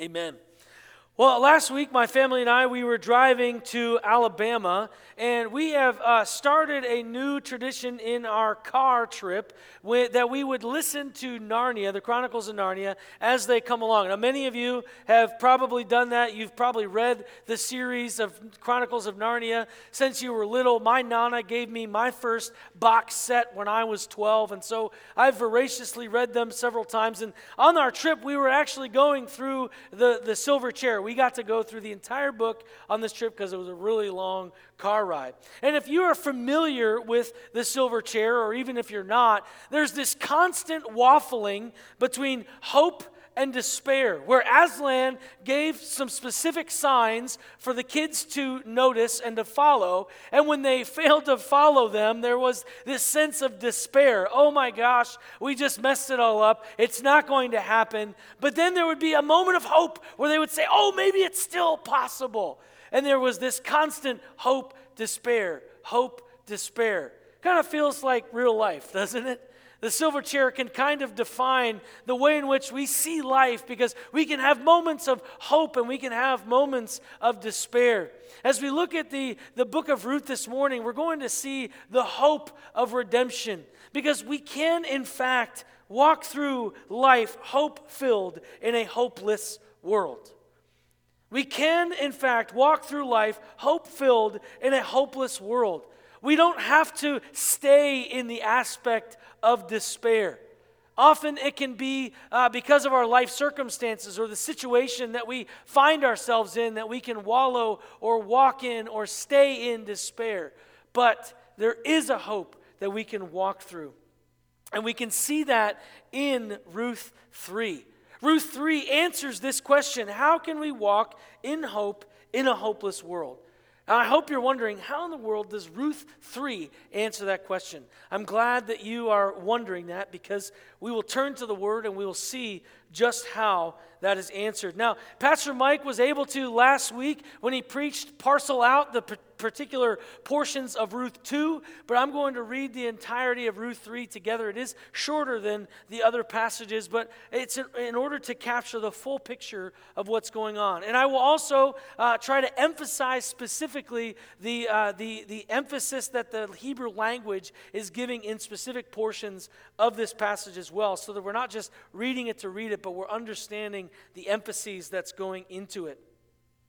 Amen. Well, last week, my family and I, we were driving to Alabama, and we have uh, started a new tradition in our car trip with, that we would listen to Narnia, the Chronicles of Narnia, as they come along. Now, many of you have probably done that. You've probably read the series of Chronicles of Narnia since you were little. My Nana gave me my first box set when I was 12, and so I've voraciously read them several times. And on our trip, we were actually going through the, the silver chair. We got to go through the entire book on this trip because it was a really long car ride. And if you are familiar with the silver chair, or even if you're not, there's this constant waffling between hope and despair, where Aslan gave some specific signs for the kids to notice and to follow. And when they failed to follow them, there was this sense of despair. Oh my gosh, we just messed it all up. It's not going to happen. But then there would be a moment of hope where they would say, oh, maybe it's still possible. And there was this constant hope, despair, hope, despair. Kind of feels like real life, doesn't it? The silver chair can kind of define the way in which we see life because we can have moments of hope and we can have moments of despair. As we look at the, the book of Ruth this morning, we're going to see the hope of redemption because we can, in fact, walk through life hope filled in a hopeless world. We can, in fact, walk through life hope filled in a hopeless world. We don't have to stay in the aspect of despair. Often it can be uh, because of our life circumstances or the situation that we find ourselves in that we can wallow or walk in or stay in despair. But there is a hope that we can walk through. And we can see that in Ruth 3. Ruth 3 answers this question How can we walk in hope in a hopeless world? I hope you're wondering how in the world does Ruth 3 answer that question? I'm glad that you are wondering that because we will turn to the Word and we will see just how that is answered. Now, Pastor Mike was able to last week when he preached parcel out the particular portions of Ruth 2, but I'm going to read the entirety of Ruth 3 together. It is shorter than the other passages, but it's in order to capture the full picture of what's going on. And I will also uh, try to emphasize specifically the, uh, the, the emphasis that the Hebrew language is giving in specific portions of this passage as well, so that we're not just reading it to read it it, but we're understanding the emphases that's going into it.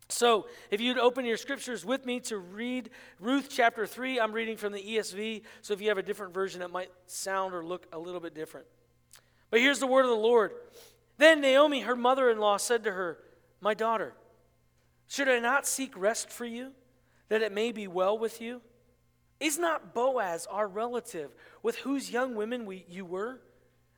So, if you'd open your scriptures with me to read Ruth chapter 3, I'm reading from the ESV. So, if you have a different version, it might sound or look a little bit different. But here's the word of the Lord. Then Naomi, her mother in law, said to her, My daughter, should I not seek rest for you, that it may be well with you? Is not Boaz our relative, with whose young women we, you were?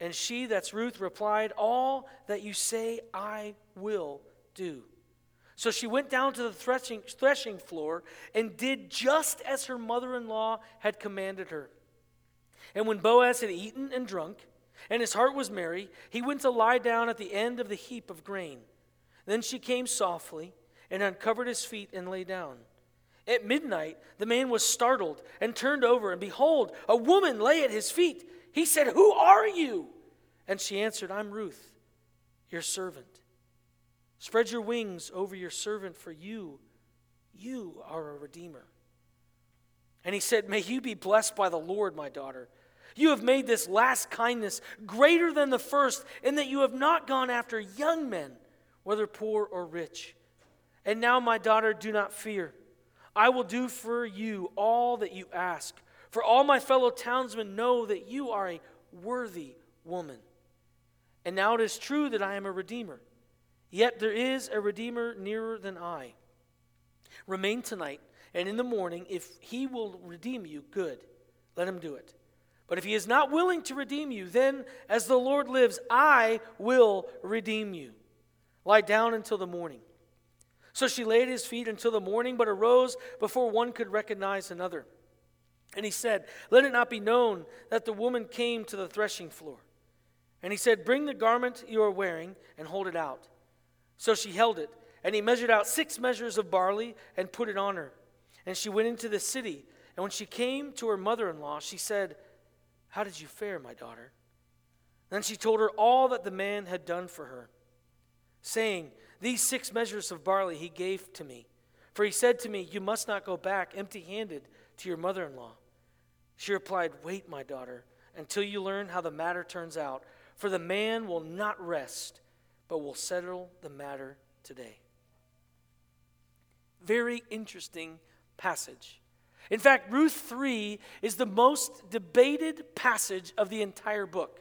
And she, that's Ruth, replied, All that you say, I will do. So she went down to the threshing, threshing floor and did just as her mother in law had commanded her. And when Boaz had eaten and drunk, and his heart was merry, he went to lie down at the end of the heap of grain. Then she came softly and uncovered his feet and lay down. At midnight, the man was startled and turned over, and behold, a woman lay at his feet. He said, Who are you? And she answered, I'm Ruth, your servant. Spread your wings over your servant, for you, you are a redeemer. And he said, May you be blessed by the Lord, my daughter. You have made this last kindness greater than the first, in that you have not gone after young men, whether poor or rich. And now, my daughter, do not fear. I will do for you all that you ask. For all my fellow townsmen know that you are a worthy woman. And now it is true that I am a redeemer. Yet there is a redeemer nearer than I. Remain tonight, and in the morning, if he will redeem you, good, let him do it. But if he is not willing to redeem you, then, as the Lord lives, I will redeem you. Lie down until the morning. So she lay at his feet until the morning, but arose before one could recognize another. And he said, Let it not be known that the woman came to the threshing floor. And he said, Bring the garment you are wearing and hold it out. So she held it, and he measured out six measures of barley and put it on her. And she went into the city. And when she came to her mother in law, she said, How did you fare, my daughter? Then she told her all that the man had done for her, saying, These six measures of barley he gave to me. For he said to me, You must not go back empty handed to your mother in law. She replied, Wait, my daughter, until you learn how the matter turns out, for the man will not rest, but will settle the matter today. Very interesting passage. In fact, Ruth 3 is the most debated passage of the entire book.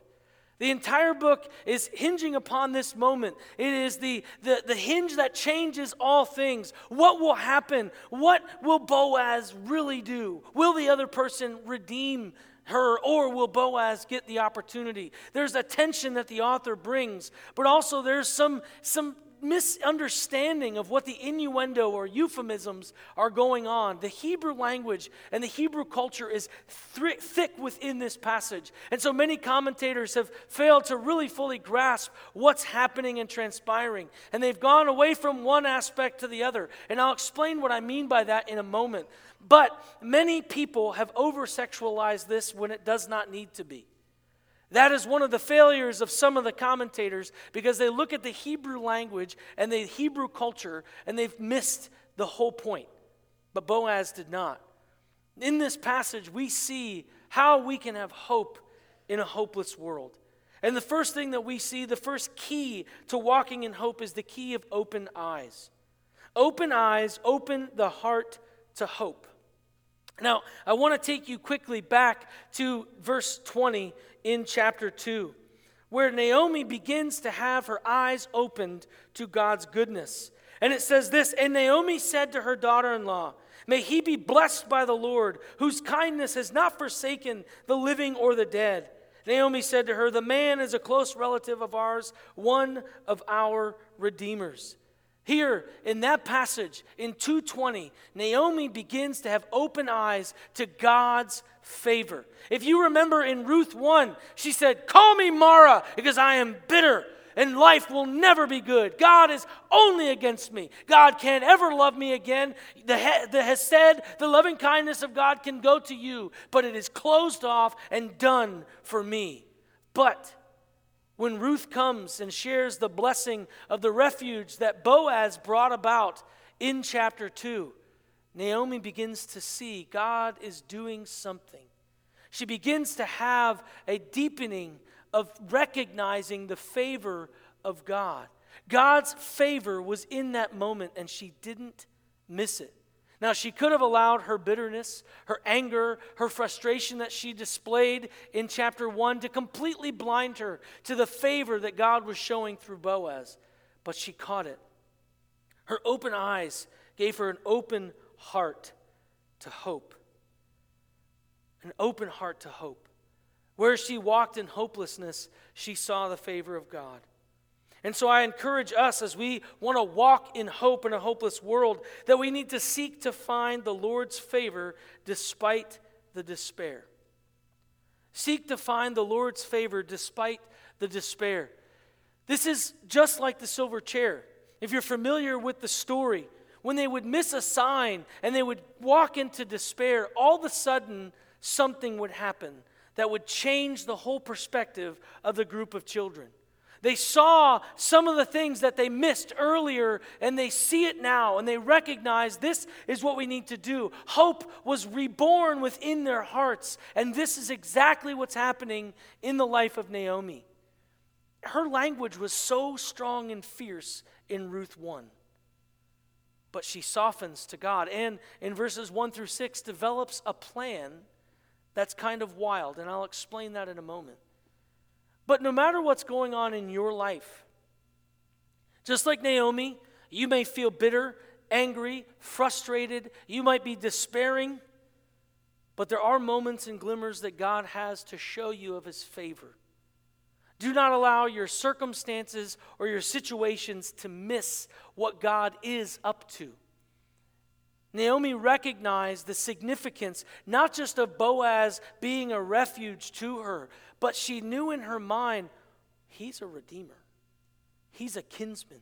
The entire book is hinging upon this moment. It is the, the, the hinge that changes all things. What will happen? What will Boaz really do? Will the other person redeem her, or will Boaz get the opportunity? There's a tension that the author brings, but also there's some, some misunderstanding of what the innuendo or euphemisms are going on. The Hebrew language and the Hebrew culture is th- thick within this passage. And so many commentators have failed to really fully grasp what's happening and transpiring. And they've gone away from one aspect to the other. And I'll explain what I mean by that in a moment. But many people have over sexualized this when it does not need to be. That is one of the failures of some of the commentators because they look at the Hebrew language and the Hebrew culture and they've missed the whole point. But Boaz did not. In this passage, we see how we can have hope in a hopeless world. And the first thing that we see, the first key to walking in hope, is the key of open eyes. Open eyes open the heart to hope. Now, I want to take you quickly back to verse 20 in chapter 2, where Naomi begins to have her eyes opened to God's goodness. And it says this And Naomi said to her daughter in law, May he be blessed by the Lord, whose kindness has not forsaken the living or the dead. Naomi said to her, The man is a close relative of ours, one of our redeemers. Here in that passage in 220, Naomi begins to have open eyes to God's favor. If you remember in Ruth 1, she said, Call me Mara because I am bitter and life will never be good. God is only against me. God can't ever love me again. The, the Hesed, the loving kindness of God can go to you, but it is closed off and done for me. But when Ruth comes and shares the blessing of the refuge that Boaz brought about in chapter 2, Naomi begins to see God is doing something. She begins to have a deepening of recognizing the favor of God. God's favor was in that moment, and she didn't miss it. Now, she could have allowed her bitterness, her anger, her frustration that she displayed in chapter 1 to completely blind her to the favor that God was showing through Boaz, but she caught it. Her open eyes gave her an open heart to hope. An open heart to hope. Where she walked in hopelessness, she saw the favor of God. And so I encourage us as we want to walk in hope in a hopeless world that we need to seek to find the Lord's favor despite the despair. Seek to find the Lord's favor despite the despair. This is just like the silver chair. If you're familiar with the story, when they would miss a sign and they would walk into despair, all of a sudden something would happen that would change the whole perspective of the group of children. They saw some of the things that they missed earlier and they see it now and they recognize this is what we need to do. Hope was reborn within their hearts, and this is exactly what's happening in the life of Naomi. Her language was so strong and fierce in Ruth 1. But she softens to God and in verses 1 through 6 develops a plan that's kind of wild, and I'll explain that in a moment. But no matter what's going on in your life, just like Naomi, you may feel bitter, angry, frustrated, you might be despairing, but there are moments and glimmers that God has to show you of His favor. Do not allow your circumstances or your situations to miss what God is up to. Naomi recognized the significance not just of Boaz being a refuge to her, but she knew in her mind, he's a redeemer, he's a kinsman.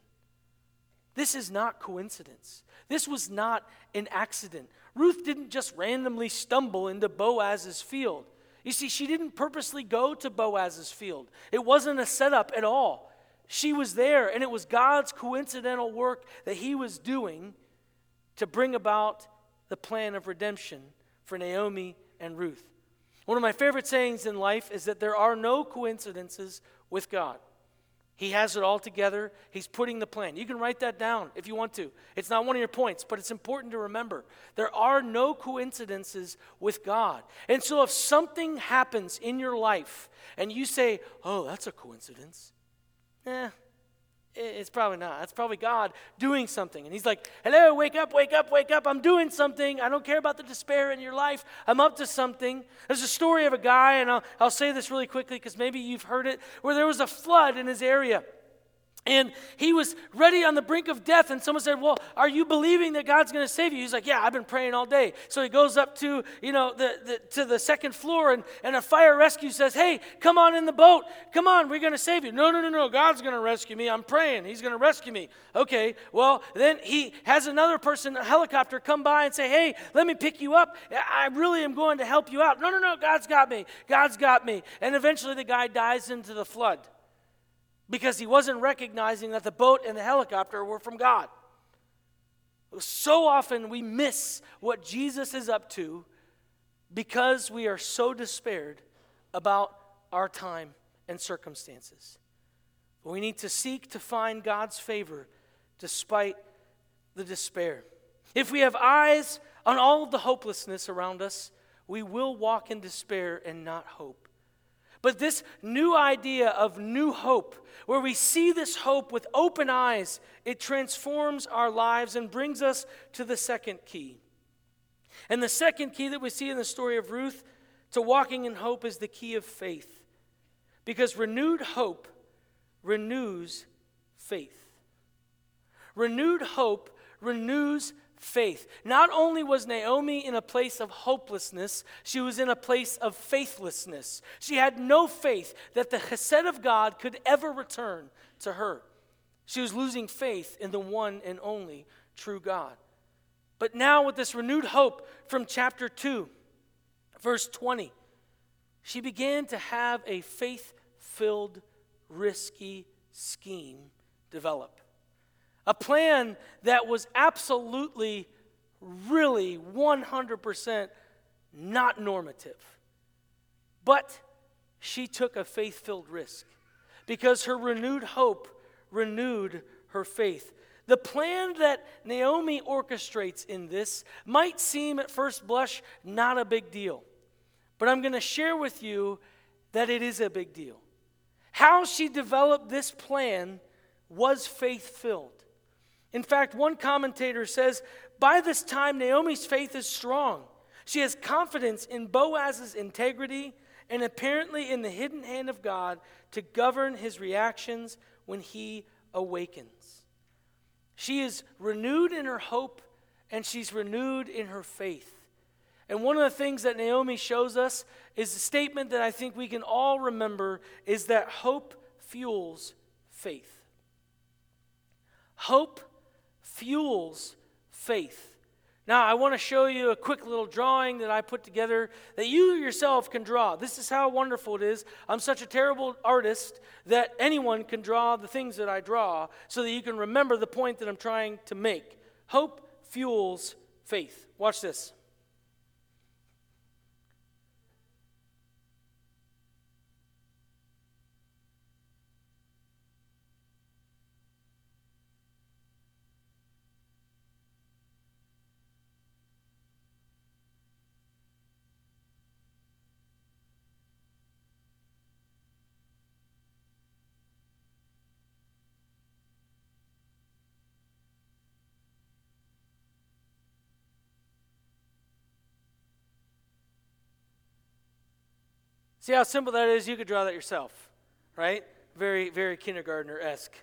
This is not coincidence. This was not an accident. Ruth didn't just randomly stumble into Boaz's field. You see, she didn't purposely go to Boaz's field, it wasn't a setup at all. She was there, and it was God's coincidental work that He was doing to bring about the plan of redemption for Naomi and Ruth. One of my favorite sayings in life is that there are no coincidences with God. He has it all together. He's putting the plan. You can write that down if you want to. It's not one of your points, but it's important to remember. There are no coincidences with God. And so if something happens in your life and you say, oh, that's a coincidence, eh, it's probably not. It's probably God doing something. And He's like, hello, wake up, wake up, wake up. I'm doing something. I don't care about the despair in your life. I'm up to something. There's a story of a guy, and I'll, I'll say this really quickly because maybe you've heard it, where there was a flood in his area. And he was ready on the brink of death. And someone said, Well, are you believing that God's going to save you? He's like, Yeah, I've been praying all day. So he goes up to, you know, the, the, to the second floor, and, and a fire rescue says, Hey, come on in the boat. Come on, we're going to save you. No, no, no, no. God's going to rescue me. I'm praying. He's going to rescue me. Okay, well, then he has another person, a helicopter, come by and say, Hey, let me pick you up. I really am going to help you out. No, no, no. God's got me. God's got me. And eventually the guy dies into the flood because he wasn't recognizing that the boat and the helicopter were from God. So often we miss what Jesus is up to because we are so despaired about our time and circumstances. We need to seek to find God's favor despite the despair. If we have eyes on all of the hopelessness around us, we will walk in despair and not hope. But this new idea of new hope, where we see this hope with open eyes, it transforms our lives and brings us to the second key. And the second key that we see in the story of Ruth to walking in hope is the key of faith. Because renewed hope renews faith. Renewed hope renews faith. Not only was Naomi in a place of hopelessness, she was in a place of faithlessness. She had no faith that the chesed of God could ever return to her. She was losing faith in the one and only true God. But now, with this renewed hope from chapter 2, verse 20, she began to have a faith filled, risky scheme develop. A plan that was absolutely, really 100% not normative. But she took a faith filled risk because her renewed hope renewed her faith. The plan that Naomi orchestrates in this might seem at first blush not a big deal, but I'm going to share with you that it is a big deal. How she developed this plan was faith filled. In fact, one commentator says by this time, Naomi's faith is strong. She has confidence in Boaz's integrity and apparently in the hidden hand of God to govern his reactions when he awakens. She is renewed in her hope and she's renewed in her faith. And one of the things that Naomi shows us is a statement that I think we can all remember is that hope fuels faith. Hope fuels faith. Now, I want to show you a quick little drawing that I put together that you yourself can draw. This is how wonderful it is. I'm such a terrible artist that anyone can draw the things that I draw so that you can remember the point that I'm trying to make. Hope fuels faith. Watch this. See how simple that is? You could draw that yourself, right? Very, very kindergartner esque,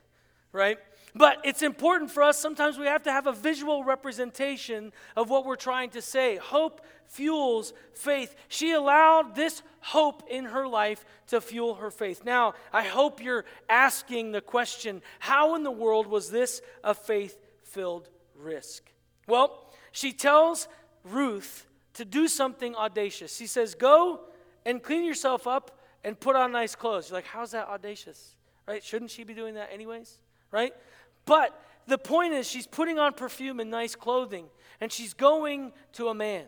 right? But it's important for us, sometimes we have to have a visual representation of what we're trying to say. Hope fuels faith. She allowed this hope in her life to fuel her faith. Now, I hope you're asking the question how in the world was this a faith filled risk? Well, she tells Ruth to do something audacious. She says, Go and clean yourself up and put on nice clothes. You're like, How's that audacious? Right? Shouldn't she be doing that anyways? Right? But the point is, she's putting on perfume and nice clothing, and she's going to a man.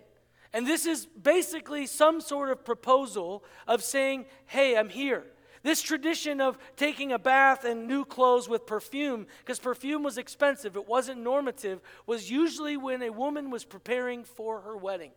And this is basically some sort of proposal of saying, Hey, I'm here. This tradition of taking a bath and new clothes with perfume, because perfume was expensive, it wasn't normative, was usually when a woman was preparing for her wedding.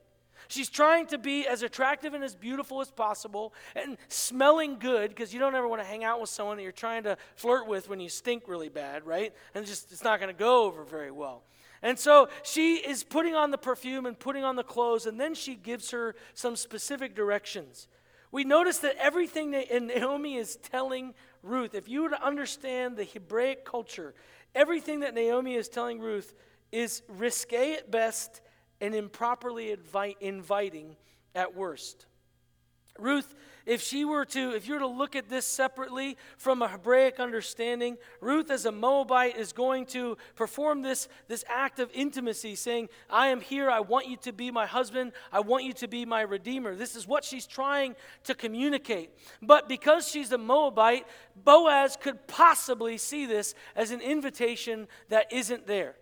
She's trying to be as attractive and as beautiful as possible and smelling good because you don't ever want to hang out with someone that you're trying to flirt with when you stink really bad, right? And just it's not going to go over very well. And so she is putting on the perfume and putting on the clothes, and then she gives her some specific directions. We notice that everything that Naomi is telling Ruth, if you were to understand the Hebraic culture, everything that Naomi is telling Ruth is risque at best and improperly invite, inviting at worst. Ruth, if she were to, if you were to look at this separately from a Hebraic understanding, Ruth as a Moabite is going to perform this, this act of intimacy, saying, I am here, I want you to be my husband, I want you to be my redeemer. This is what she's trying to communicate. But because she's a Moabite, Boaz could possibly see this as an invitation that isn't there.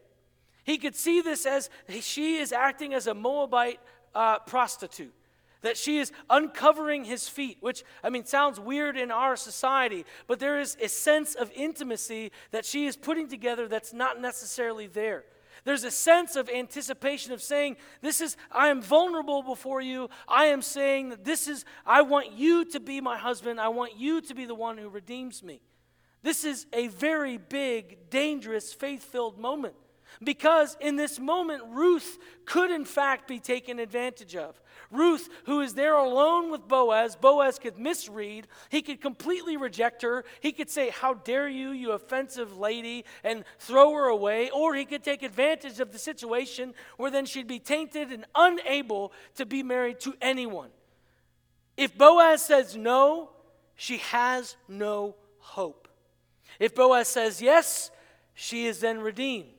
He could see this as she is acting as a Moabite uh, prostitute that she is uncovering his feet, which, I mean, sounds weird in our society, but there is a sense of intimacy that she is putting together that's not necessarily there. There's a sense of anticipation of saying, This is, I am vulnerable before you. I am saying that this is, I want you to be my husband. I want you to be the one who redeems me. This is a very big, dangerous, faith filled moment. Because in this moment, Ruth could in fact be taken advantage of. Ruth, who is there alone with Boaz, Boaz could misread. He could completely reject her. He could say, How dare you, you offensive lady, and throw her away. Or he could take advantage of the situation where then she'd be tainted and unable to be married to anyone. If Boaz says no, she has no hope. If Boaz says yes, she is then redeemed.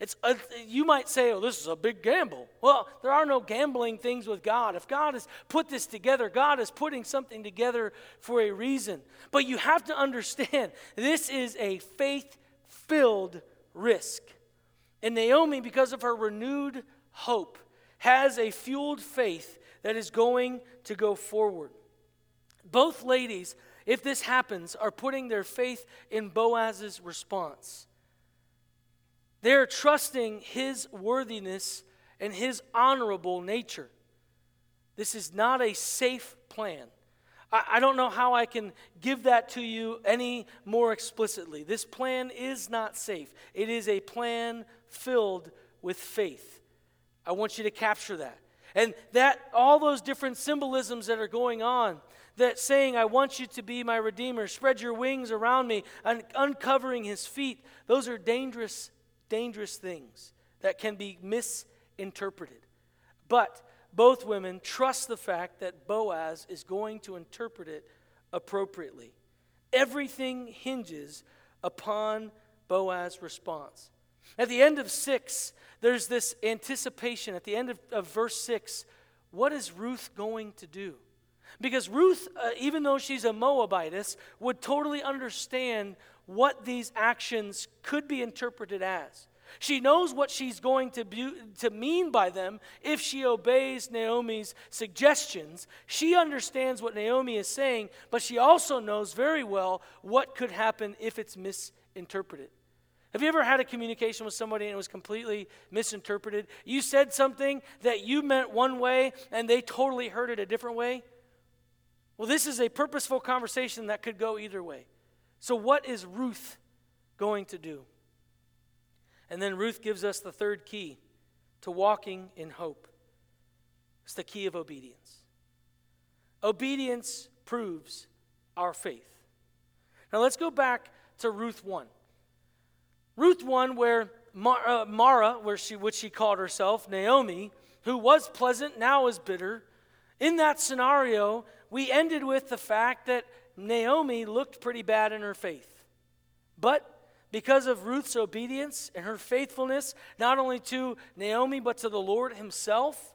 It's a, you might say, oh, this is a big gamble. Well, there are no gambling things with God. If God has put this together, God is putting something together for a reason. But you have to understand this is a faith filled risk. And Naomi, because of her renewed hope, has a fueled faith that is going to go forward. Both ladies, if this happens, are putting their faith in Boaz's response. They're trusting his worthiness and his honorable nature. This is not a safe plan. I, I, don't know how I can give that to you any more explicitly. This plan is not safe, it is a plan filled with faith. I want you to capture that. And that, all those different symbolisms that are going on, that saying, I want you to be my Redeemer, spread your wings around me, and uncovering his feet, those are dangerous dangerous things that can be misinterpreted. But both women trust the fact that Boaz is going to interpret it appropriately. Everything hinges upon Boaz's response. At the end of 6, there's this anticipation. At the end of, of verse 6, what is Ruth going to do? Because Ruth, uh, even though she's a Moabitess, would totally understand what these actions could be interpreted as. She knows what she's going to, be, to mean by them if she obeys Naomi's suggestions. She understands what Naomi is saying, but she also knows very well what could happen if it's misinterpreted. Have you ever had a communication with somebody and it was completely misinterpreted? You said something that you meant one way and they totally heard it a different way? Well, this is a purposeful conversation that could go either way. So, what is Ruth going to do? And then Ruth gives us the third key to walking in hope. It's the key of obedience. Obedience proves our faith. Now let's go back to Ruth 1. Ruth 1, where Mar- uh, Mara, where she, which she called herself, Naomi, who was pleasant, now is bitter. In that scenario, we ended with the fact that Naomi looked pretty bad in her faith. But because of Ruth's obedience and her faithfulness, not only to Naomi, but to the Lord Himself,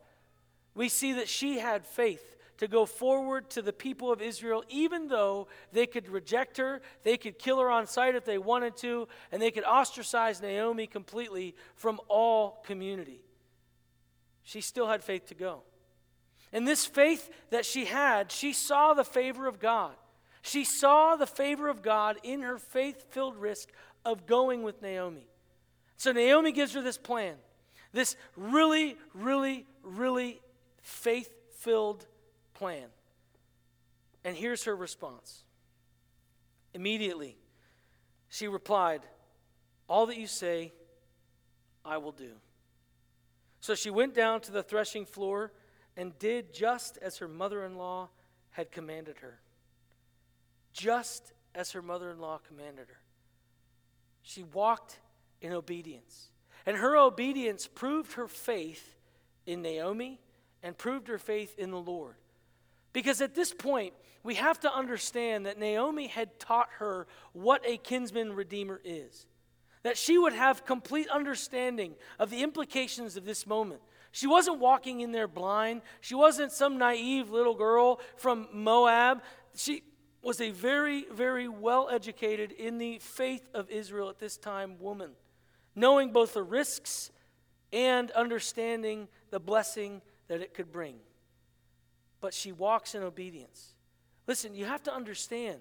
we see that she had faith to go forward to the people of Israel, even though they could reject her, they could kill her on sight if they wanted to, and they could ostracize Naomi completely from all community. She still had faith to go. And this faith that she had, she saw the favor of God. She saw the favor of God in her faith filled risk of going with Naomi. So Naomi gives her this plan, this really, really, really faith filled plan. And here's her response. Immediately, she replied, All that you say, I will do. So she went down to the threshing floor and did just as her mother in law had commanded her. Just as her mother in law commanded her. She walked in obedience. And her obedience proved her faith in Naomi and proved her faith in the Lord. Because at this point, we have to understand that Naomi had taught her what a kinsman redeemer is. That she would have complete understanding of the implications of this moment. She wasn't walking in there blind. She wasn't some naive little girl from Moab. She was a very, very well educated in the faith of Israel at this time woman, knowing both the risks and understanding the blessing that it could bring but she walks in obedience. Listen, you have to understand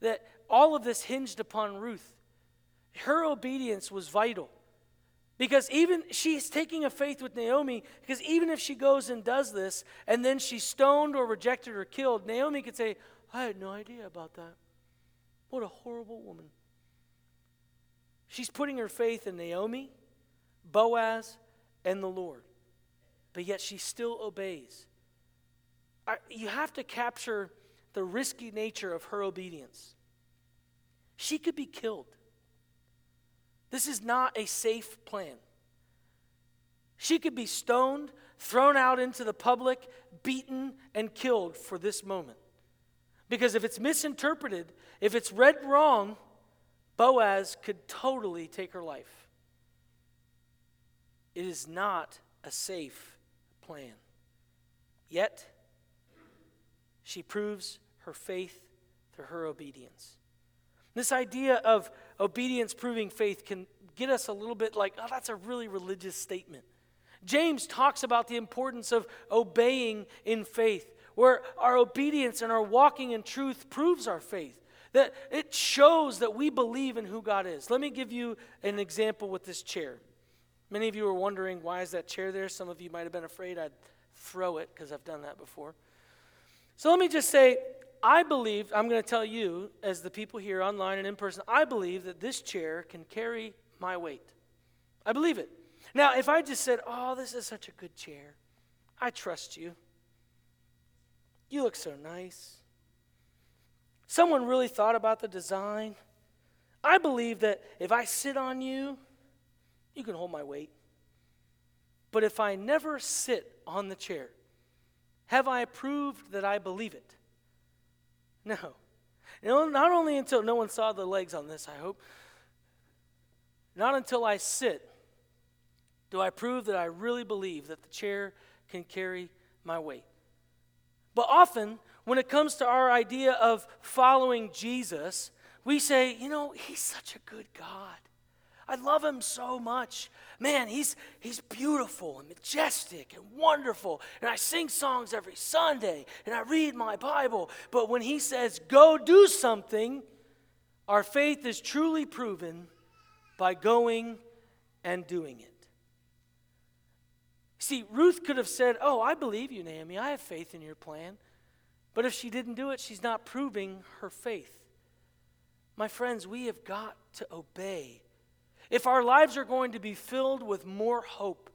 that all of this hinged upon Ruth. Her obedience was vital. Because even she's taking a faith with Naomi, because even if she goes and does this and then she's stoned or rejected or killed, Naomi could say, I had no idea about that. What a horrible woman. She's putting her faith in Naomi, Boaz, and the Lord. But yet she still obeys you have to capture the risky nature of her obedience. She could be killed. This is not a safe plan. She could be stoned, thrown out into the public, beaten, and killed for this moment. Because if it's misinterpreted, if it's read wrong, Boaz could totally take her life. It is not a safe plan. Yet, she proves her faith through her obedience. This idea of obedience proving faith can get us a little bit like, oh, that's a really religious statement. James talks about the importance of obeying in faith, where our obedience and our walking in truth proves our faith. That it shows that we believe in who God is. Let me give you an example with this chair. Many of you are wondering why is that chair there? Some of you might have been afraid I'd throw it because I've done that before. So let me just say, I believe, I'm going to tell you, as the people here online and in person, I believe that this chair can carry my weight. I believe it. Now, if I just said, oh, this is such a good chair, I trust you. You look so nice. Someone really thought about the design. I believe that if I sit on you, you can hold my weight. But if I never sit on the chair, have I proved that I believe it? No. Not only until no one saw the legs on this, I hope, not until I sit do I prove that I really believe that the chair can carry my weight. But often, when it comes to our idea of following Jesus, we say, you know, he's such a good God. I love him so much. Man, he's, he's beautiful and majestic and wonderful. And I sing songs every Sunday and I read my Bible. But when he says, go do something, our faith is truly proven by going and doing it. See, Ruth could have said, Oh, I believe you, Naomi. I have faith in your plan. But if she didn't do it, she's not proving her faith. My friends, we have got to obey if our lives are going to be filled with more hope,